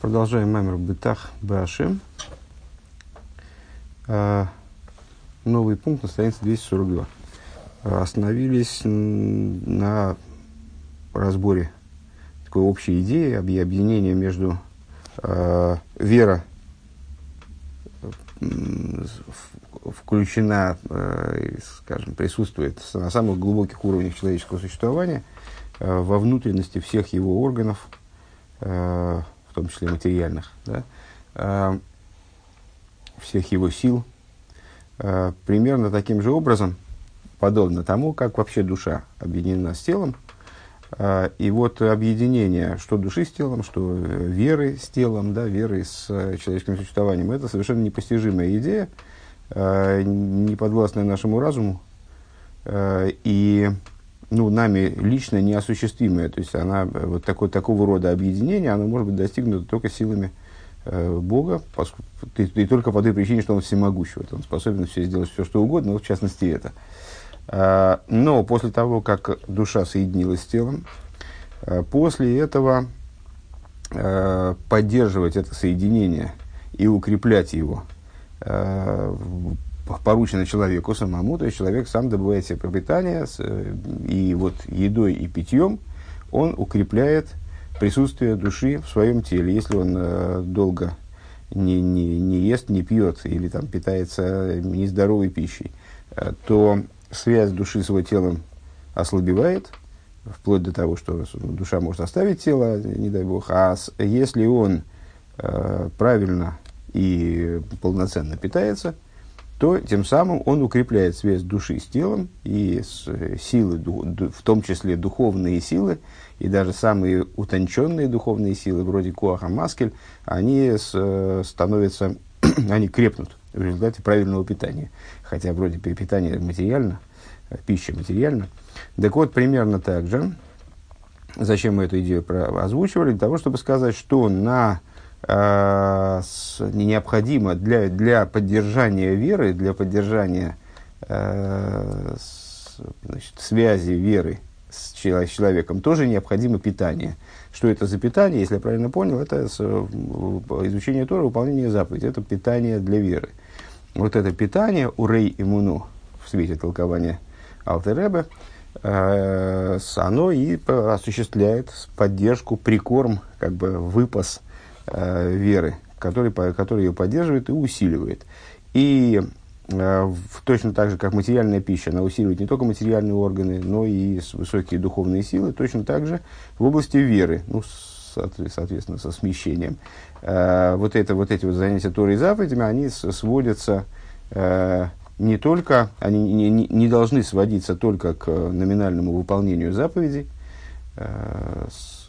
Продолжаем маймер Бытах Башим. Новый пункт на странице 242. А, остановились на разборе такой общей идеи, объединения между э, вера включена, э, скажем, присутствует на самых глубоких уровнях человеческого существования, э, во внутренности всех его органов, э, том числе материальных, да, э, всех его сил, э, примерно таким же образом, подобно тому, как вообще душа объединена с телом. Э, и вот объединение что души с телом, что веры с телом, да, веры с человеческим существованием, это совершенно непостижимая идея, неподвластная нашему разуму. И ну, нами лично неосуществимая. То есть она, вот такой, такого рода объединение, оно может быть достигнуто только силами э, Бога, поскольку, и, и только по той причине, что он всемогущий. Вот он способен все сделать все, что угодно, вот в частности это. А, но после того, как душа соединилась с телом, а, после этого а, поддерживать это соединение и укреплять его поручено человеку самому, то есть человек сам добывает себе пропитание, э, и вот едой и питьем он укрепляет присутствие души в своем теле. Если он э, долго не, не, не ест, не пьет или там питается нездоровой пищей, э, то связь души с его телом ослабевает, вплоть до того, что душа может оставить тело, не дай бог. А если он э, правильно и полноценно питается – то тем самым он укрепляет связь души с телом и с э, силы, в том числе духовные силы, и даже самые утонченные духовные силы, вроде Куаха Маскель, они э, становятся, они крепнут в результате правильного питания. Хотя вроде питание материально, э, пища материально. Так вот, примерно так же, зачем мы эту идею озвучивали, для того, чтобы сказать, что на необходимо для, для поддержания веры, для поддержания э, значит, связи веры с, человеком, тоже необходимо питание. Что это за питание, если я правильно понял, это изучение Тора, выполнение заповедей, это питание для веры. Вот это питание, урей иммуну, в свете толкования Алтеребе, э, оно и осуществляет поддержку, прикорм, как бы выпас э, веры, который, который ее поддерживает и усиливает. И э, точно так же, как материальная пища, она усиливает не только материальные органы, но и высокие духовные силы, точно так же в области веры, ну, соответственно, со смещением. Э, вот, это, вот эти вот занятия Торой и заповедями, они сводятся э, не только, они не, не, не должны сводиться только к номинальному выполнению заповедей, э, с,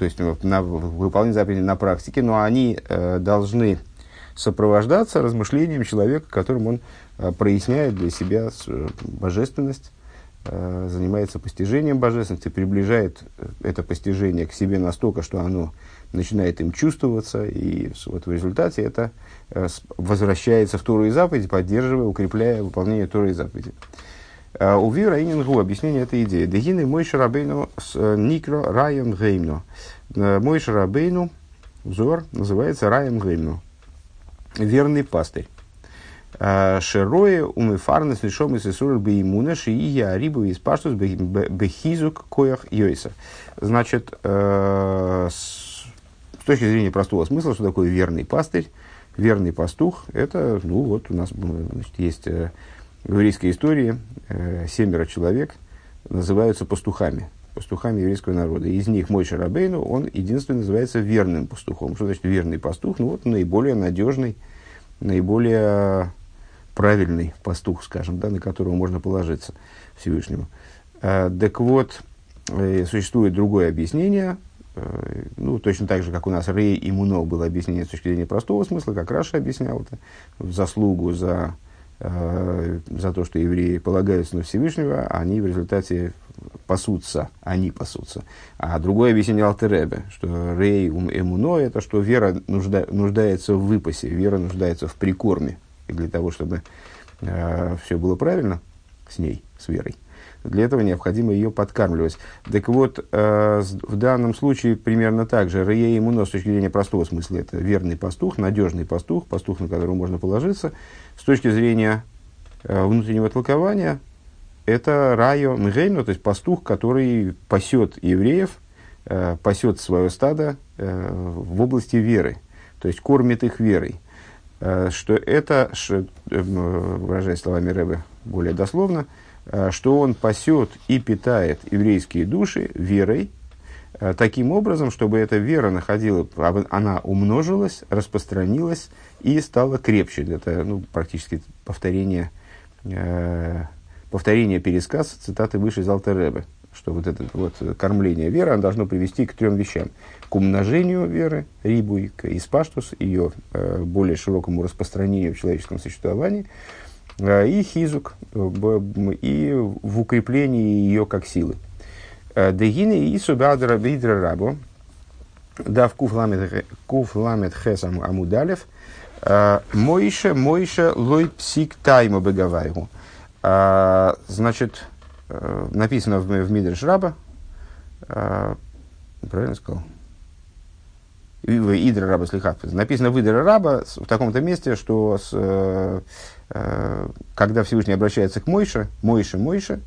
то есть на выполнение заповедей на практике, но они э, должны сопровождаться размышлением человека, которым он э, проясняет для себя э, божественность, э, занимается постижением божественности, приближает э, это постижение к себе настолько, что оно начинает им чувствоваться, и вот в результате это э, возвращается в Туру и заповеди, поддерживая, укрепляя выполнение Туры и заповеди. Э, у Вира Инингу объяснение этой идеи. Дегины мой шарабейну э, никро раем геймну. Э, мой шарабейну взор называется раем геймну. Верный пастырь. Шерое умыфарны с лишом из Исур беймуна шиия рибу из паштус бехизук коях йойса. Значит, с точки зрения простого смысла, что такое верный пастырь, верный пастух, это, ну вот у нас значит, есть в еврейской истории э, семеро человек называются пастухами, пастухами еврейского народа. Из них мой Шарабейну, он единственный называется верным пастухом. Что значит верный пастух? Ну вот наиболее надежный, наиболее правильный пастух, скажем, да, на которого можно положиться Всевышнему. Э, так вот, э, существует другое объяснение, э, ну, точно так же, как у нас Рей и Муно было объяснение с точки зрения простого смысла, как Раша объяснял это, в заслугу за за то, что евреи полагаются на Всевышнего, они в результате пасутся, они пасутся. А другое объяснение Алтеребе, что рей ум эмуно, это что вера нужда, нуждается в выпасе, вера нуждается в прикорме. И для того, чтобы э, все было правильно с ней, с верой, для этого необходимо ее подкармливать. Так вот, э, в данном случае примерно так же. Рее иммуно с точки зрения простого смысла это верный пастух, надежный пастух, пастух, на которого можно положиться. С точки зрения э, внутреннего толкования, это райо мгейно, то есть пастух, который пасет евреев, э, пасет свое стадо э, в области веры, то есть кормит их верой. Э, что это, что, э, выражаясь словами Рэбе более дословно, Э, что он пасет и питает еврейские души верой, э, таким образом, чтобы эта вера находила, она умножилась, распространилась и стала крепче. Это ну, практически повторение, э, повторение пересказ цитаты выше из Алтеребе, что вот это вот кормление веры оно должно привести к трем вещам. К умножению веры, рибуй, к испаштус, ее э, более широкому распространению в человеческом существовании – Э, и хизук, э, и в укреплении ее как силы. Э, Дегины и субадра бидра рабо, дав куф ламет хес амудалев, Мойша, Мойша, лой псик тайма бегавайгу. Значит, написано в, в Мидрш Раба, правильно сказал? Идра раба слихат. Написано в Идра раба в таком-то месте, что с, э, э, когда Всевышний обращается к Мойше, Мойше, Мойше,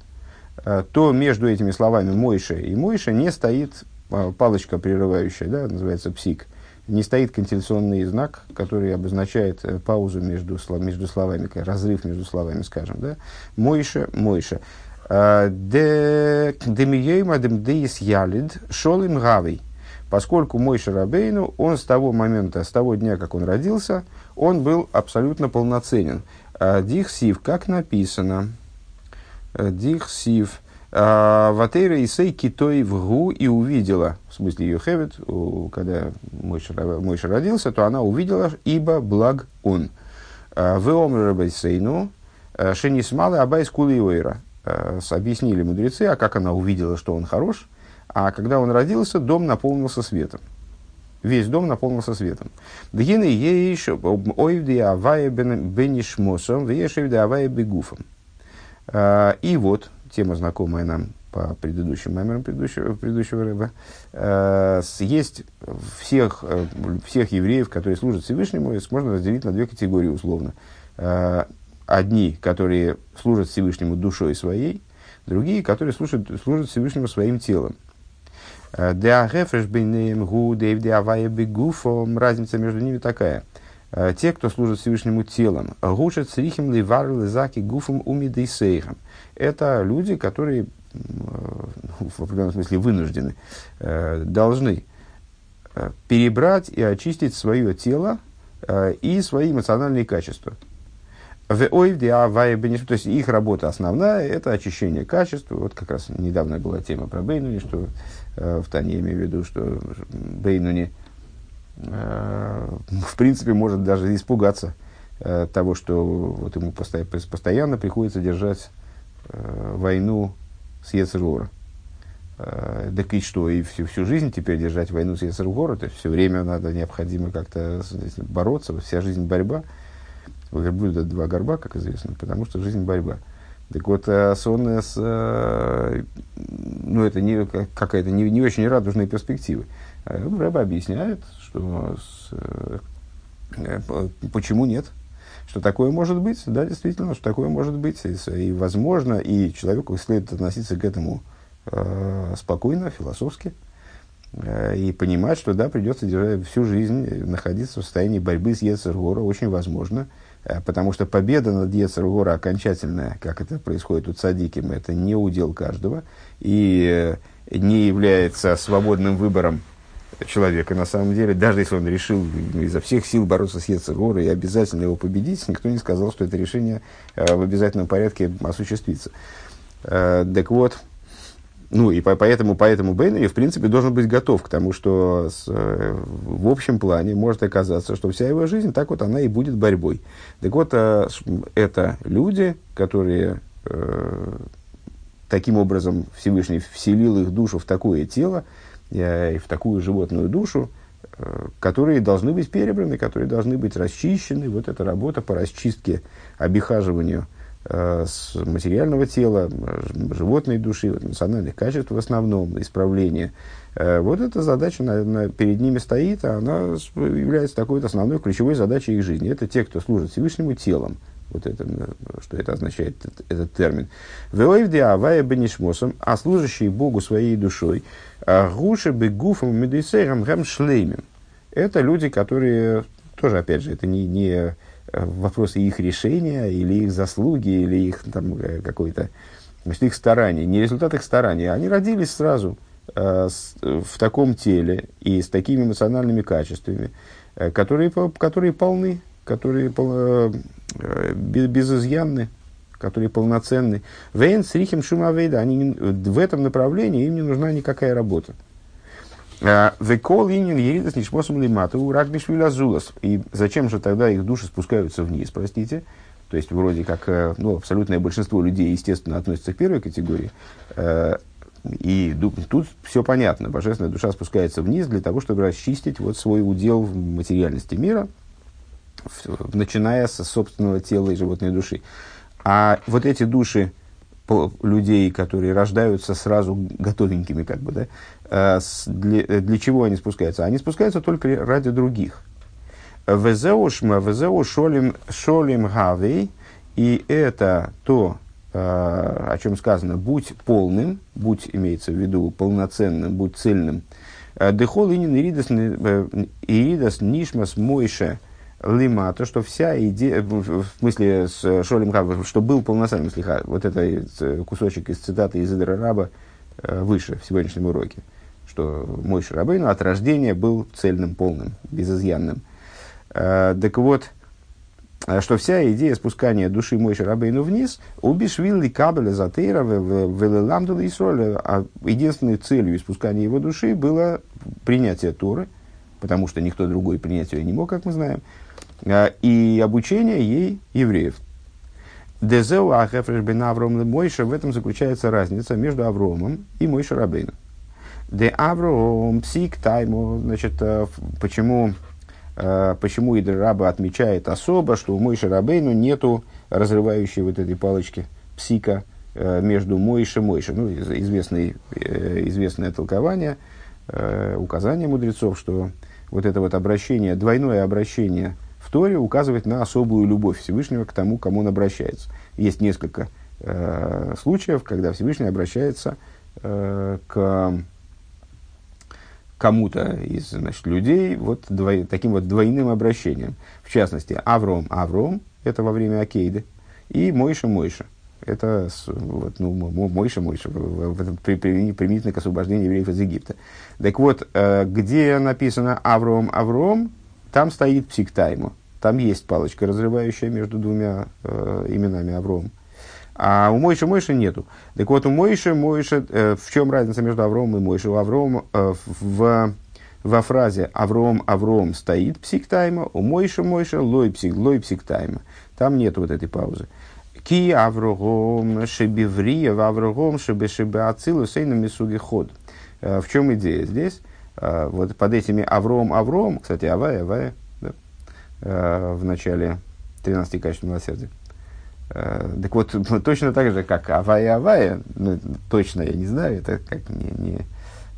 э, то между этими словами Мойше и Мойше не стоит э, палочка прерывающая, да, называется псик, не стоит контенционный знак, который обозначает э, паузу между, между словами, разрыв между словами, скажем, да, Мойше, Мойше. Де демиейма демдеис ялид шолим гавей – поскольку мой Шарабейну, он с того момента, с того дня, как он родился, он был абсолютно полноценен. А, Дихсив, как написано, э, Дихсив, а, Ватейра Исей Китой в Гу и увидела, в смысле ее хевит, когда Мойша родился, то она увидела, ибо благ он. А, в Омрабайсейну Шенисмалы Абайс Кулиуэра. Объяснили мудрецы, а как она увидела, что он хорош – а когда он родился, дом наполнился светом. Весь дом наполнился светом. Дгины ейш ойвди авая бенишмосом, вешевди авая бегуфом. А, и вот, тема знакомая нам по предыдущим меморам предыдущего, предыдущего рыба, а, есть всех, э, всех евреев, которые служат Всевышнему, можно разделить на две категории условно. А, одни, которые служат Всевышнему душой своей, другие, которые служат, служат Всевышнему своим телом. Разница между ними такая. Э, те, кто служит Всевышнему телом, гушат срихим ливар лизаки гуфом умидейсейхам. Это люди, которые в определенном смысле вынуждены, э, должны э, перебрать и очистить свое тело и свои эмоциональные качества. То есть их работа основная – это очищение качества. Вот как раз недавно была тема про Бейнуни, что э, в Тане я имею в виду, что Бейнуни э, в принципе может даже испугаться э, того, что вот ему постоянно, постоянно приходится держать э, войну с Ецергора. Э, так и что, и всю, всю жизнь теперь держать войну с Ецергора, то есть все время надо необходимо как-то бороться, вся жизнь борьба – Блюдо два горба, как известно, потому что жизнь борьба. Так вот, э, сонная с, э, ну, это не, какая-то не, не очень радужная перспектива. Э, Рэба объясняет, что с, почему нет, что такое может быть, да, действительно, что такое может быть, и, возможно, и человеку следует относиться к этому э, спокойно, философски, э, и понимать, что, да, придется держать всю жизнь находиться в состоянии борьбы с Ецергора, очень возможно, Э, потому что победа над Ецергора окончательная, как это происходит у Цадиким, это не удел каждого и э, не является свободным выбором человека на самом деле, даже если он решил изо всех сил бороться с Ецергора и обязательно его победить, никто не сказал, что это решение э, в обязательном порядке осуществится. Так вот, ну и по, поэтому, поэтому Бейнери, в принципе, должен быть готов к тому, что с, э, в общем плане может оказаться, что вся его жизнь, так вот она и будет борьбой. Так вот, э, это люди, которые э, таким образом Всевышний вселил их душу в такое тело, э, в такую животную душу, которые должны быть перебраны, которые должны быть расчищены. Вот эта работа по расчистке, обихаживанию с материального тела, животной души, эмоциональных качеств в основном, исправления. Э, вот эта задача на, на, перед ними стоит, а она является такой вот основной ключевой задачей их жизни. Это те, кто служит Всевышнему телом. Вот это, что это означает, этот, этот термин. А служащие Богу своей душой, гуши бы гуфом медисером гам шлеймем. Это люди, которые, тоже, опять же, это не, не вопросы их решения, или их заслуги, или их там, э, какой-то, значит, их старания, не результат их старания. Они родились сразу э, с, в таком теле и с такими эмоциональными качествами, э, которые, которые полны, которые пол, э, безызъянны, которые полноценны. Вейн с рихем шумавейда, они в этом направлении им не нужна никакая работа. Векол инин еридас нишмосом лимата у рагбишвилазулас. И зачем же тогда их души спускаются вниз, простите? То есть, вроде как, э, ну, абсолютное большинство людей, естественно, относится к первой категории. Э, и тут все понятно. Божественная душа спускается вниз для того, чтобы расчистить вот свой удел в материальности мира, начиная со собственного тела и животной души. А вот эти души людей, которые рождаются сразу готовенькими, как бы, да, для, для чего они спускаются? Они спускаются только ради других. Везеу шолим, шолим гавей, и это то, э, о чем сказано, будь полным, будь, имеется в виду, полноценным, будь цельным. Э, Дехол инин иридас нишмас мойше – лима, то, что вся идея, в смысле с Шолем Хаба, что был полноценным слиха, вот это кусочек из цитаты из Идра Раба э, выше в сегодняшнем уроке, что мой Шарабейну от рождения был цельным, полным, безызъянным. Э, так вот, э, что вся идея спускания души мой Шарабейну вниз, убишвилли кабеля затейра велеламдула и а единственной целью спускания его души было принятие Торы, потому что никто другой принять ее не мог, как мы знаем, а, и обучение ей евреев. Дезеу ахефреш бен Авром Мойша, в этом заключается разница между Авромом и Мойша Рабейном. Де Авром псик тайму, значит, э, почему, э, почему Идр Раба отмечает особо, что у Мойша Рабейну нету разрывающей вот этой палочки псика э, между Мойша и Мойша. Ну, известный, известное толкование, указание мудрецов, что вот это вот обращение, двойное обращение Торе указывает на особую любовь Всевышнего к тому, кому он обращается. Есть несколько случаев, когда Всевышний обращается к кому-то из значит, людей вот двой, таким вот двойным обращением. В частности, Авром, Авром, это во время Акейды, и Мойша, Мойша. Это вот, ну, Мойша, Мойша, применительно к освобождению евреев из Египта. Так вот, э, где написано Авром, Авром, там стоит псиктайму. Там есть палочка, разрывающая между двумя э, именами Авром. А у Мойши Мойши нету. Так вот, у Мойши Мойши, э, в чем разница между Авромом и Мойши? У Авром э, в, во фразе Авром Авром стоит псиктайма, у Мойши Мойши лой псик, лой псиктайма. Там нет вот этой паузы. Ки Аврогом шебиврия, Аврогом шебе шебе ацилу сейна мисуги ход. Э, в чем идея здесь? Э, вот под этими Авром Авром, кстати, Авая, Авая, э, в начале 13 качеств милосердия. Э, так вот, точно так же, как Авая Авая, ну, точно я не знаю, это как не, не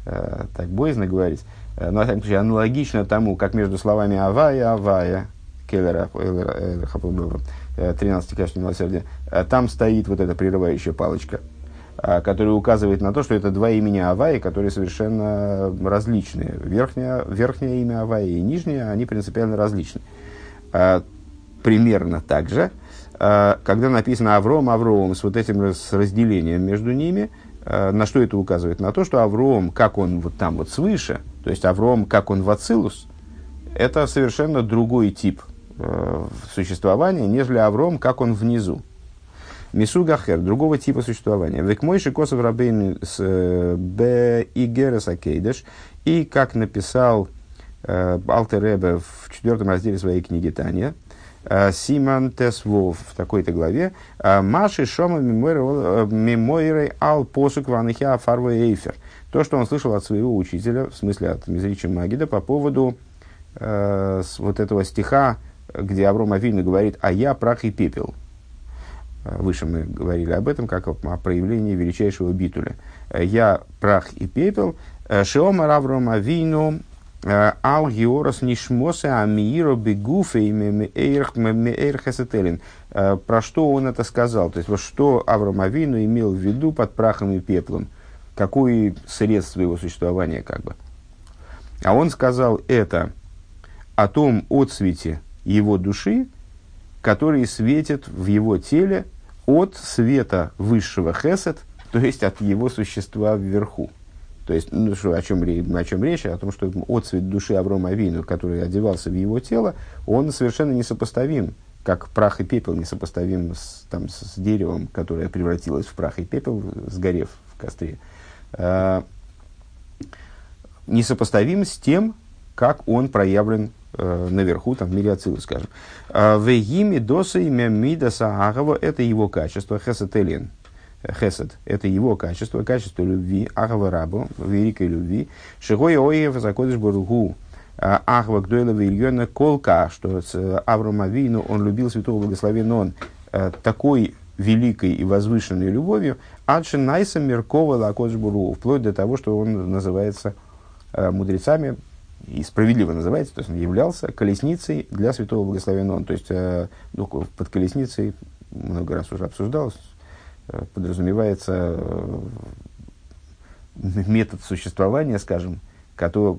э, так боязно говорить, э, но, во всяком случае, аналогично тому, как между словами Авая Авая, Келлера, 13 качеств милосердия, там стоит вот эта прерывающая палочка, которая указывает на то, что это два имени Аваи, которые совершенно различные. Верхнее, верхнее имя Аваи и нижнее, они принципиально различны. Примерно так же, когда написано Авром, Авром, с вот этим с разделением между ними, а, на что это указывает? На то, что Авром, как он вот там вот свыше, то есть Авром, как он в Ацилус, это совершенно другой тип существования, нежели Авром, как он внизу. Мисугахер, другого типа существования. Век мойши косов рабейн с э, б и герес И как написал Э, Алтеребе в четвертом разделе своей книги Таня, э, Симон Тесвов в такой-то главе, э, Маши Шома Мемойрей Ал Посук Ванахиа Фарва Эйфер. То, что он слышал от своего учителя, в смысле от Мизрича Магида, по поводу э, вот этого стиха, где Авром Авину говорит «А я прах и пепел». Выше мы говорили об этом, как о проявлении величайшего битуля. Я прах и пепел. Шиома Авром Авину Ал Георос Нишмосе Амииро Бегуфе Эйрхесетелин. Про что он это сказал? То есть, вот что Авром Авину имел в виду под прахом и пеплом? Какое средство его существования, как бы? А он сказал это о том отсвете его души, который светит в его теле от света высшего хесед, то есть от его существа вверху. То есть, ну, что, о, чем, о чем речь? О том, что отцвет души Аврома Авину, который одевался в его тело, он совершенно несопоставим, как прах и пепел несопоставим с, там, с деревом, которое превратилось в прах и пепел, сгорев в костре. Э, несопоставим с тем, как он проявлен э, наверху, там, в мире Ацилы, скажем. «А Вегими доса имя Мидаса Агава – это его качество, хесателен, хесед, это его качество, качество любви, ахва рабу, великой любви, шигой оев закодыш баругу, а, ахва гдойла вильона колка, что с э, Авром Авину он любил святого благословенного он э, такой великой и возвышенной любовью, адши найса меркова лакодыш баругу, вплоть до того, что он называется э, мудрецами, и справедливо называется, то есть он являлся колесницей для святого благословенного. То есть ну, под колесницей много раз уже обсуждалось, Э, подразумевается э, метод существования, скажем, который,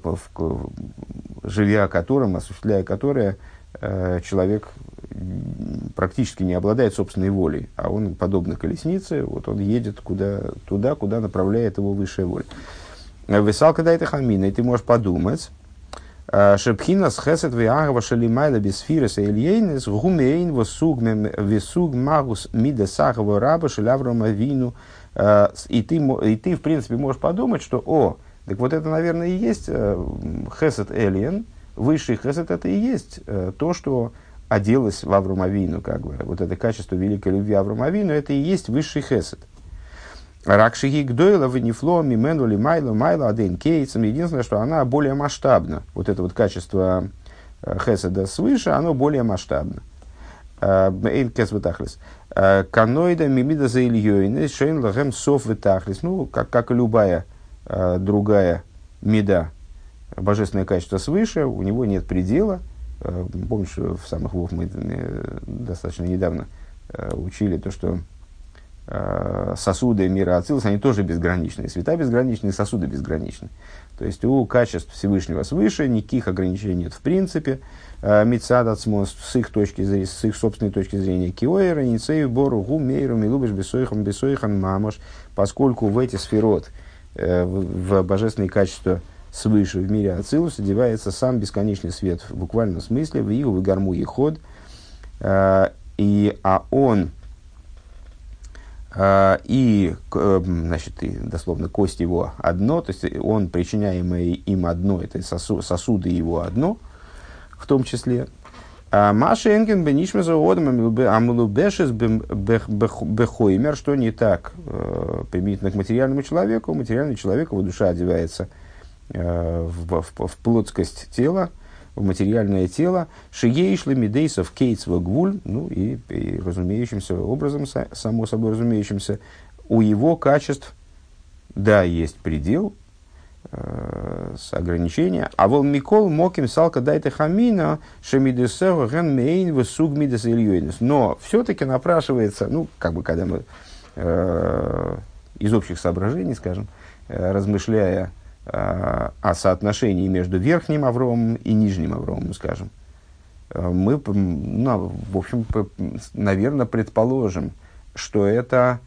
живя которым, осуществляя которое, э, человек практически не обладает собственной волей, а он, подобно колеснице, вот он едет куда, туда, куда направляет его высшая воля. Высалка дает хамина, и ты можешь подумать, Шепхина с хесет виагва шалимайла без фирса ильейнес гумейн весуг магус мида сахова раба шаляврома вину. И ты, и ты, в принципе, можешь подумать, что, о, так вот это, наверное, и есть хесет элиен, высший хесет это и есть то, что оделось в Авромавину, как бы, вот это качество великой любви Авромавину, это и есть высший хесед. Ракшиги Гдойла, Венифло, Мимену, Майло, Майло, Аден Кейтсом. Единственное, что она более масштабна. Вот это вот качество э, Хеседа свыше, оно более масштабно. Э, Эйн Кес Ватахлис. Э, Каноида Мимида за Ильёйн, Шейн Лагем Сов Ватахлис. Ну, как, как и любая другая меда, божественное качество свыше, у него нет предела. Помнишь, в самых вов мы достаточно недавно учили то, что сосуды мира Ацилус, они тоже безграничны. Света безграничны, сосуды безграничны. То есть у качеств Всевышнего свыше никаких ограничений нет в принципе. Э, Мицад с их точки зрения, с их собственной точки зрения, киоэра, ницею, бору, гу, мейру, милубиш, бесойхан, бесойхан, мамош, поскольку в эти сферот, э, в божественные качества свыше в мире Ацилус одевается сам бесконечный свет в буквальном смысле, в игу, в гарму и ход, и, а он, и, э, значит, и, дословно, кость его одно, то есть он, причиняемое им одно, это сосу, сосуды его одно, в том числе. А Маша Энген Бенишмеза Одам Амулубешес Бехоймер, что не так э, применительно к материальному человеку. Материальный человек, его душа одевается э, в, в, в плотскость тела, в материальное тело, шигейшли медейсов кейтсва гвуль, ну и, и разумеющимся образом, само собой разумеющимся, у его качеств, да, есть предел, э, с ограничения. А вол Микол Моким Салка Дайте Хамина Шемидесеу Ген Мейн Весуг Мидес Но все-таки напрашивается, ну, как бы, когда мы э, из общих соображений, скажем, э, размышляя о соотношении между верхним Авромом и нижним Авромом, скажем, э, мы, ну, в общем, наверное, предположим, что это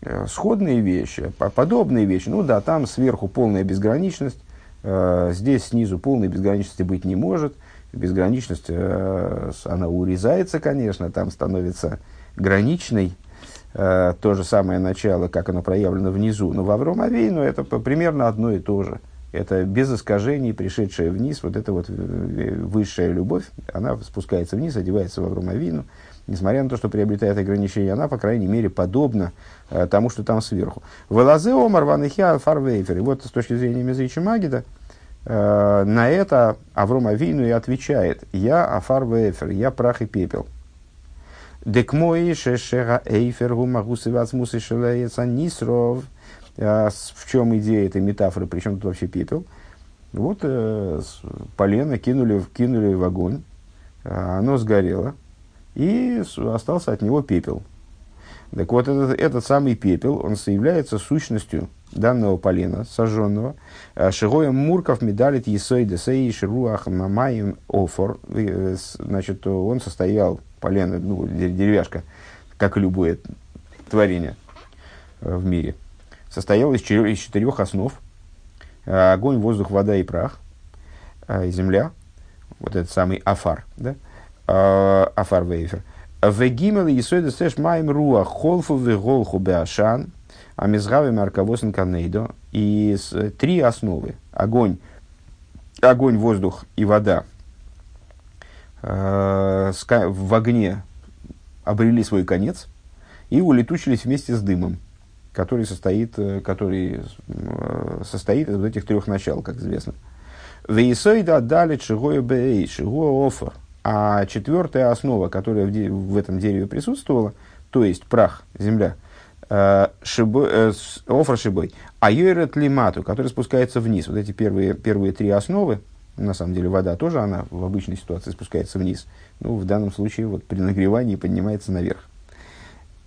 э, сходные вещи, подобные вещи. Ну да, там сверху полная безграничность, э, здесь снизу полной безграничности быть не может. Безграничность, она урезается, конечно, там становится граничной, э, то же самое начало, как оно проявлено внизу. Но в Авром Авейну это примерно одно и то же. Это без искажений, пришедшая вниз, вот эта вот высшая любовь, она спускается вниз, одевается в Авром Авину. Несмотря на то, что приобретает ограничения, она, по крайней мере, подобна э, тому, что там сверху. Велазе омар ванахиа фарвейфер. И вот с точки зрения Мезрича Магида, э, на это Авром Авину и отвечает, я афар вейфер, я прах и пепел. Декмой шешера эйфер гумагусы вацмусы шелеется нисров. В чем идея этой метафоры, причем тут вообще пепел? Вот э, полено кинули, кинули в огонь, оно сгорело, и остался от него пепел. Так вот, этот, этот самый пепел, он является сущностью данного полена, сожженного. Э, Шигоем Мурков медалит Есой Десей Шируах Мамаем Офор. Э, значит, он состоял, полено, ну, деревяшка, как и любое творение э, в мире, состоял из четырех, основ. Огонь, воздух, вода и прах, и земля. Вот этот самый Афар, да? Афар Вейфер. Вегимел Есой Десеш Маем Руах Холфу Веголху Беашан – а мизгавим арковосен канейдо. И три основы. Огонь, огонь, воздух и вода э, в огне обрели свой конец и улетучились вместе с дымом, который состоит, э, который э, состоит из вот этих трех начал, как известно. Вейсойда дали чигою бей, чигою офер. А четвертая основа, которая в, де- в этом дереве присутствовала, то есть прах, земля – Э, офра шибой, а йойрет лимату, который спускается вниз. Вот эти первые, первые три основы, на самом деле вода тоже, она в обычной ситуации спускается вниз. Ну, в данном случае вот при нагревании поднимается наверх.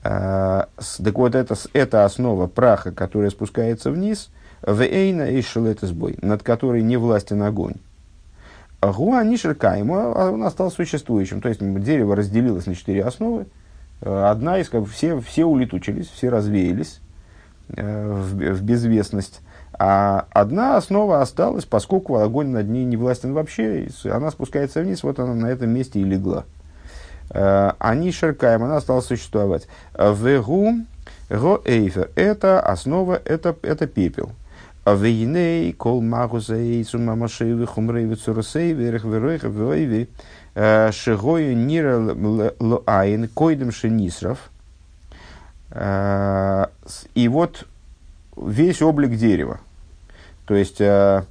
А, так вот, это, это основа праха, которая спускается вниз, в эйна и сбой, над которой не властен огонь. Гуа нишеркаему, а он остался существующим. То есть дерево разделилось на четыре основы, Э, одна из, как, все, все улетучились, все развеялись э, в, в безвестность. А одна основа осталась, поскольку огонь над ней не властен вообще, она спускается вниз, вот она на этом месте и легла. Э, они шеркаем, она стала существовать. Вегу, го эйфер, это основа, это, это пепел. Вейней, кол магузей, сумамашей, хумрей, вицурусей, верх, веройха, веройви. Э, Шигою нира лоаин койдем шенисров. Э, и вот весь облик дерева. То есть, э,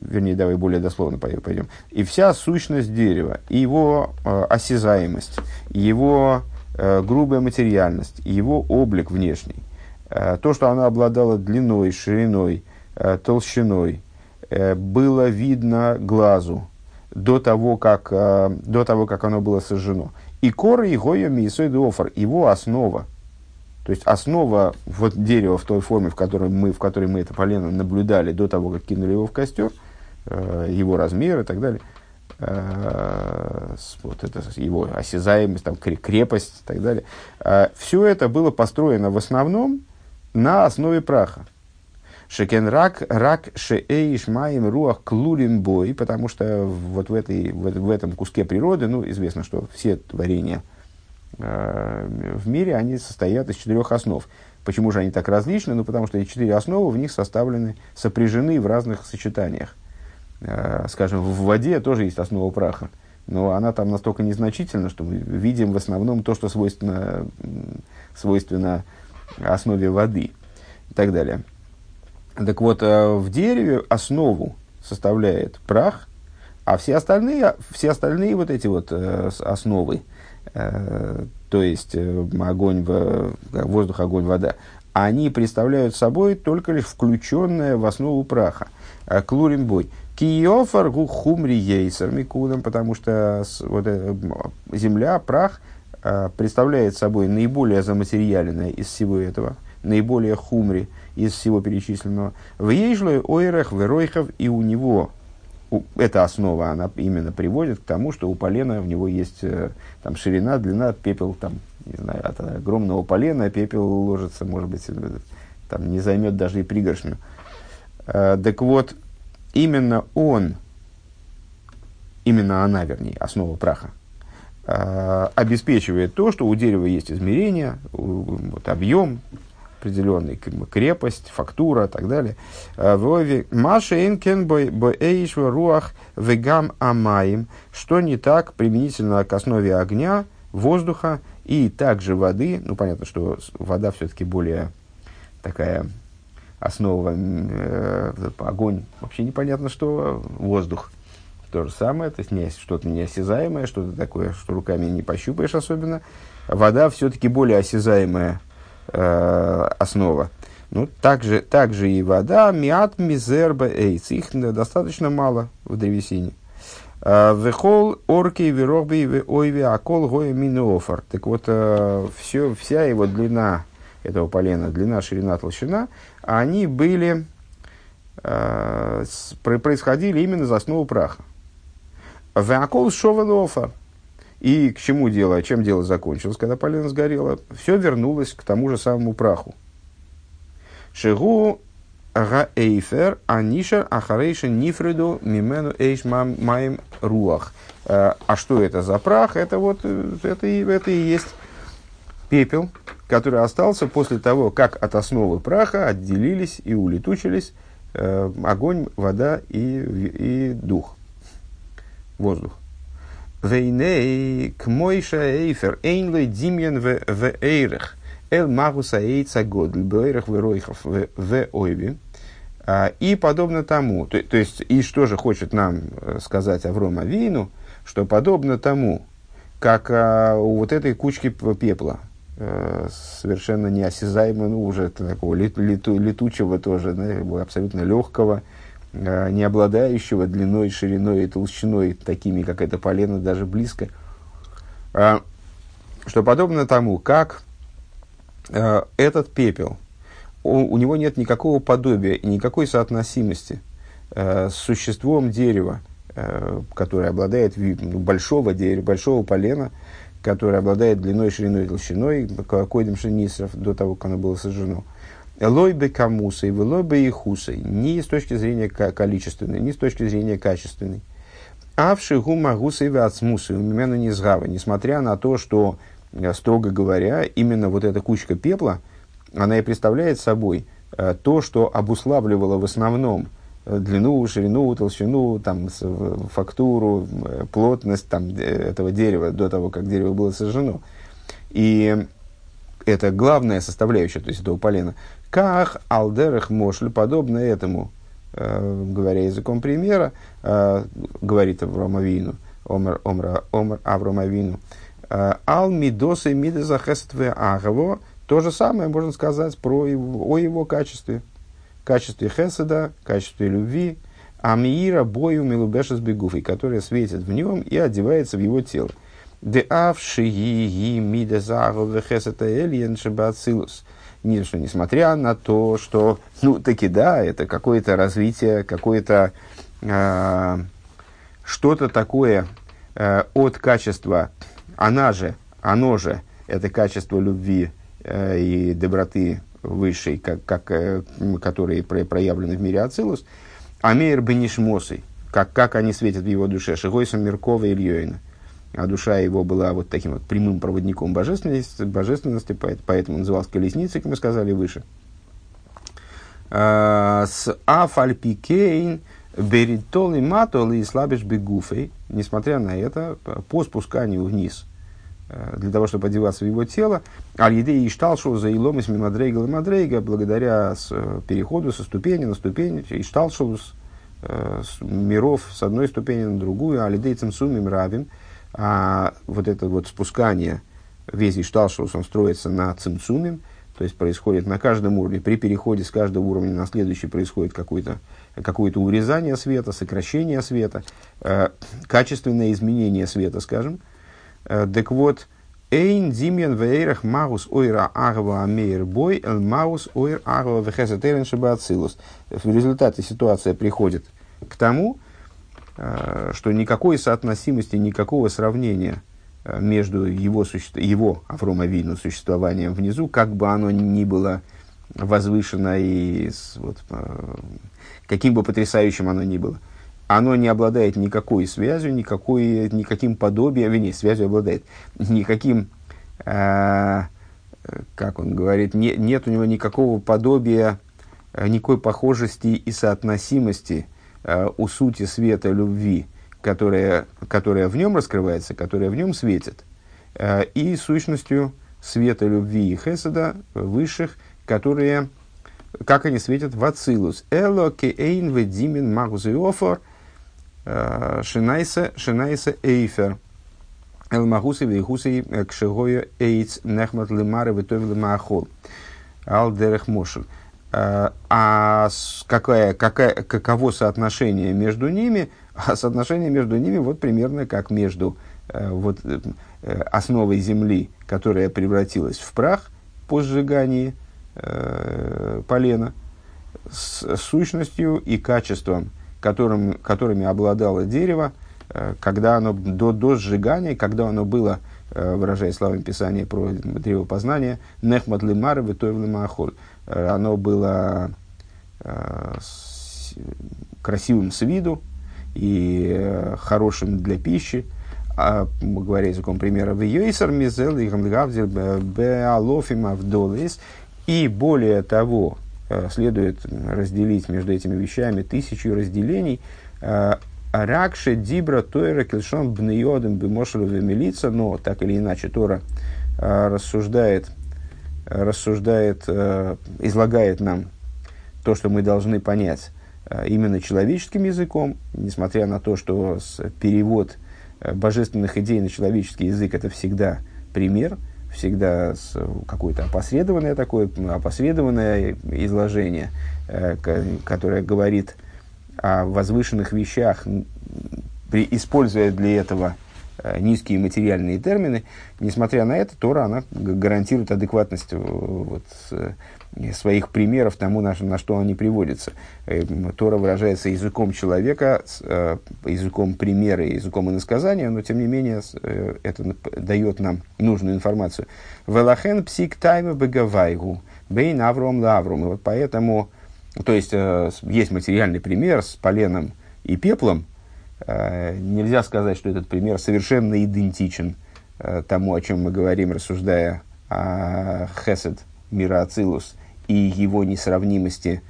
вернее, давай более дословно пойдем. И вся сущность дерева, и его осязаемость, его грубая материальность, его облик внешний, то, что оно обладало длиной, шириной, толщиной, было видно глазу, до того, как, э, до того, как оно было сожжено. И кора и гоя миесой офар, его основа, то есть основа вот дерева в той форме, в которой мы, в которой мы это полено наблюдали до того, как кинули его в костер, э, его размер и так далее, э, вот это его осязаемость, там, крепость и так далее. Все это было построено в основном на основе праха. Шекен рак, рак шеэйш маем руах клулин бой, потому что вот в, этой, в, в этом куске природы, ну, известно, что все творения э, в мире, они состоят из четырех основ. Почему же они так различны? Ну, потому что эти четыре основы в них составлены, сопряжены в разных сочетаниях. Э, скажем, в воде тоже есть основа праха, но она там настолько незначительна, что мы видим в основном то, что свойственно, свойственно основе воды и так далее. Так вот, э, в дереве основу составляет прах, а все остальные, все остальные вот эти вот э, основы, э, то есть огонь, воздух, огонь, вода, они представляют собой только лишь включенное в основу праха. Клурин бой. Киофар хумри ейсер микудом, потому что вот, земля, прах представляет собой наиболее заматериальное из всего этого, наиболее хумри – из всего перечисленного. В Ейжлой, Ойрах, Веройхов, и у него эта основа, она именно приводит к тому, что у полена в него есть э, там, ширина, длина, пепел, там, не знаю, от огромного полена пепел ложится, может быть, э, там, не займет даже и пригоршню. Э, так вот, именно он, именно она, вернее, основа праха, обеспечивает то, что у дерева есть измерение, вот, объем, определенный, крепость, фактура и так далее. Э, Вове Маша Энкен Боэйшва Руах Вегам Амаим, что не так применительно к основе огня, воздуха и также воды. Ну, понятно, что вода все-таки более такая основа, э, огонь, вообще непонятно, что воздух то же самое, то есть не, что-то неосязаемое, что-то такое, что руками не пощупаешь особенно. Вода все-таки более осязаемая э, основа. Ну, также, также и вода, миат мизерба эйц, их достаточно мало в древесине. Э, вехол орки верохби ойви акол гоя минофор. Так вот, э, все, вся его длина этого полена, длина, ширина, толщина, они были, происходили именно за основу праха. Веакол шовелофа. И к чему дело, чем дело закончилось, когда полено сгорело? Все вернулось к тому же самому праху. Шигу Гаэйфер, Анишер, Ахарейша, Нифреду, Мимену, Эйш, Маем, Руах. А что это за прах? Это вот, это, это и есть пепел, который остался после того, как от основы праха отделились и улетучились э, огонь, вода и, и дух воздух. Вейней к мойша эйфер эйнлой димьен в эйрах. Эл магуса эйца годль бэйрах в ройхов в ойви. А, и подобно тому, то, то есть, и что же хочет нам э, сказать Авром Авину, что подобно тому, как а, у вот этой кучки пепла, а, совершенно неосязаемо, ну, уже такого лету, летучего тоже, да, абсолютно легкого, Э, не обладающего длиной, шириной и толщиной, такими, как это полено, даже близко, а, что подобно тому, как э, этот пепел, у, него нет никакого подобия и никакой соотносимости э, с существом дерева, которое обладает ну, большого дерева, большого полена, которое обладает длиной, шириной и толщиной, койдем шинисров, до того, как оно было сожжено. Лой бы камусой, лой бы и хусой, ни с точки зрения количественной, ни с точки зрения качественной. А в шигу магусой вацмусой, у меня не сгава, несмотря на то, что, э, строго говоря, именно вот эта кучка пепла, она и представляет собой э, то, что обуславливало в основном э, длину, ширину, толщину, там, фактуру, плотность там, этого дерева до того, как дерево было сожжено. И это главная составляющая, то есть этого полена. Как алдерах мошль, подобно этому, э, говоря языком примера, э, говорит Авромавину, Омар, Омра, Омар Авромавину, э, ал мидосы мидеза агаво, то же самое можно сказать про его, о его качестве. Качестве хеседа, качестве любви, амиира бою милубешес бегуфой, которая светит в нем и одевается в его тело. Де авши ги мидезагу вехесета эльен шебацилус – не, что несмотря на то, что, ну, таки да, это какое-то развитие, какое-то э, что-то такое э, от качества, она же, оно же, это качество любви э, и доброты высшей, как, как, э, которые про, проявлены в мире Ацилус, Амейр Бенишмосой, как, как они светят в его душе, Шигойсом и Ильёйна – а душа его была вот таким вот прямым проводником божественности, божественности поэтому назывался колесницей, как мы сказали выше. А, с Афальпикейн Беритол и Матол и Слабиш Бегуфей, несмотря на это, по спусканию вниз, э, для того, чтобы одеваться в его тело, Аль-Едей Ишталшу за Илом из Мимадрейга и Мадрейга, благодаря э, переходу со ступени на ступень, Ишталшу с, э, с миров с одной ступени на другую, Аль-Едей Цимсумим Равим – а вот это вот спускание, весь Ишталшус, он строится на цимцуме, то есть происходит на каждом уровне, при переходе с каждого уровня на следующий происходит какое-то какое урезание света, сокращение света, э, качественное изменение света, скажем. Э, так вот, Эйн димен вейрах маус ойра агва амейр бой эл маус ойр агва вехесатерен шабацилус. В результате ситуация приходит к тому, что никакой соотносимости, никакого сравнения э, между его, суще... его Аврома Вину существованием внизу, как бы оно ни было возвышено и вот, э, каким бы потрясающим оно ни было, оно не обладает никакой связью, никакой, никаким подобием, вернее, связью обладает, никаким, э, как он говорит, не, нет у него никакого подобия, никакой похожести и соотносимости – Э, у сути света любви, которая, которая в нем раскрывается, которая в нем светит, э, и сущностью света любви и хеседа высших, которые, как они светят в Ацилус. Эло кеэйн ведимин магузиофор, Шинайса, Шинайса Эйфер. Элмагусы вейхусы кшигою эйц нехмат лимары витов лимаахол. Алдерех мошель. А какая, какая, каково соотношение между ними? А соотношение между ними вот примерно как между вот, основой земли, которая превратилась в прах по сжигании э, полена, с сущностью и качеством, которым, которыми обладало дерево, э, когда оно до, до сжигания, когда оно было, э, выражая словами Писания про древо познания, нехмат лимар витоев э, Оно было э, красивым с виду и э, хорошим для пищи, а, говоря языком примера, в Йойсер Мизел и Гамдгавдер Беалофим Авдолис. И более того, э, следует разделить между этими вещами тысячу разделений. Э, Ракше Дибра Тойра Килшон Бнеодем Бемошелове Милица, но так или иначе Тора э, рассуждает, рассуждает, излагает нам то, что мы должны понять именно человеческим языком, несмотря на то, что перевод – Э, божественных идей на человеческий язык это всегда пример, всегда какое-то опосредованное такое, опосредованное изложение, э, которое говорит о возвышенных вещах, используя для этого э, низкие материальные термины, несмотря на это, Тора она гарантирует адекватность вот, своих примеров тому, на, на что они приводятся. Э, Тора выражается языком человека, э, языком примера, языком иносказания, но тем не менее э, это дает нам нужную информацию. Велахен псик тайма бегавайгу, бейн авром лавром. И вот поэтому, то есть есть материальный пример с поленом и пеплом, нельзя сказать, что этот пример совершенно идентичен тому, о чем мы говорим, рассуждая о хесед мира Ацилус и его несравнимости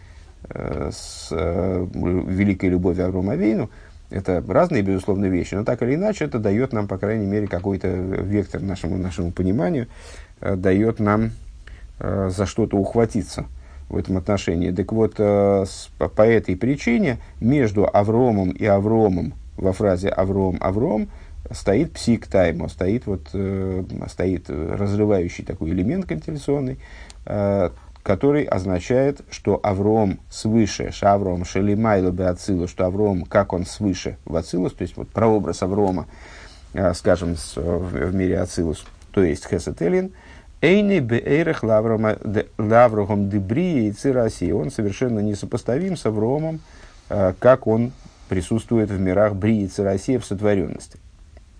э, с э, великой любовью Аврома Вейну, это разные, безусловно, вещи, но так или иначе это дает нам, по крайней мере, какой-то вектор нашему, нашему пониманию, э, дает нам э, за что-то ухватиться в этом отношении. Так вот, э, по этой причине между Авромом и Авромом во фразе Авром, Авром стоит псик таймо, стоит, вот, э, стоит разрывающий такой элемент контелляционный, э, который означает, что Авром свыше, Шавром Шелимайло Беацилу, что Авром, как он свыше в Ацилус, то есть вот прообраз Аврома, э, скажем, с, в, в мире Ацилус, то есть Хесетелин, Эйни беэрах лаврогом дебрии и цираси. Он совершенно несопоставим с Авромом, э, как он присутствует в мирах Брии и Цирасия в сотворенности.